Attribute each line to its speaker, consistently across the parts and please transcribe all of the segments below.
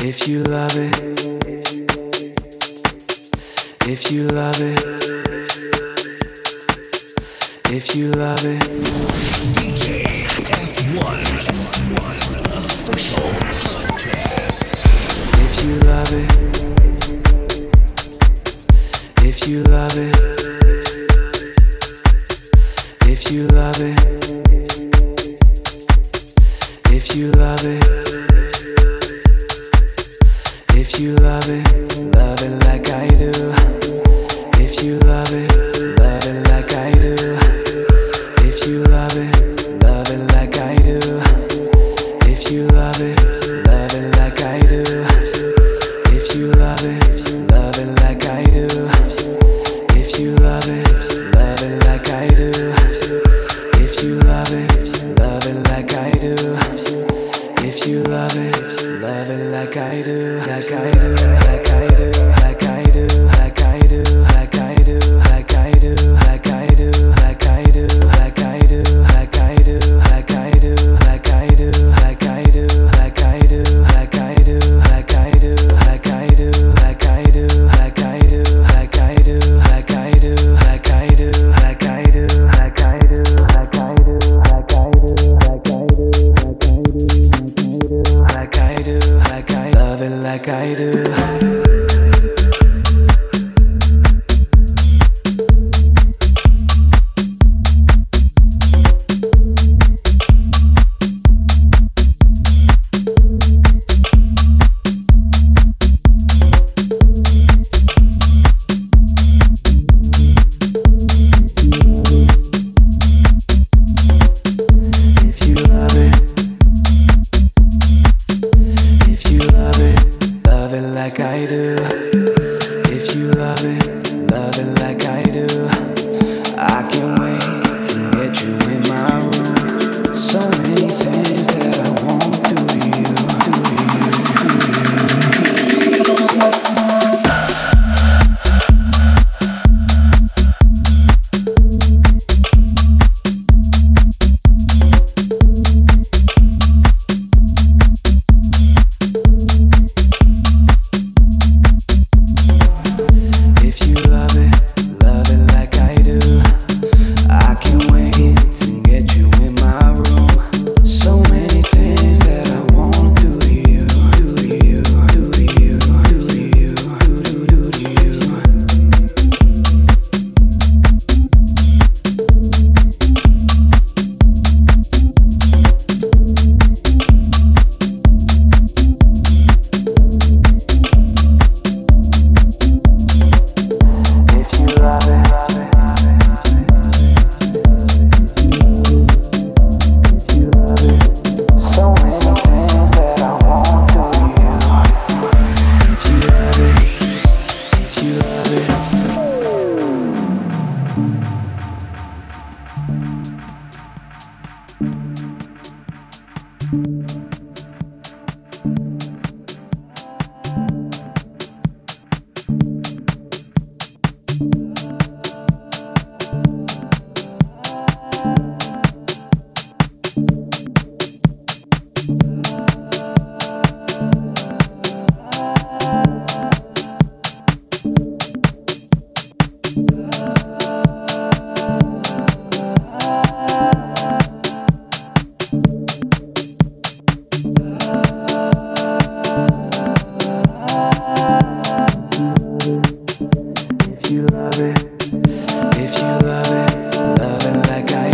Speaker 1: If you love it, if you love it, if you love it.
Speaker 2: DJ F1, official podcast.
Speaker 1: If you love it, if you love it, if you love it, if you love it.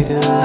Speaker 3: Yeah.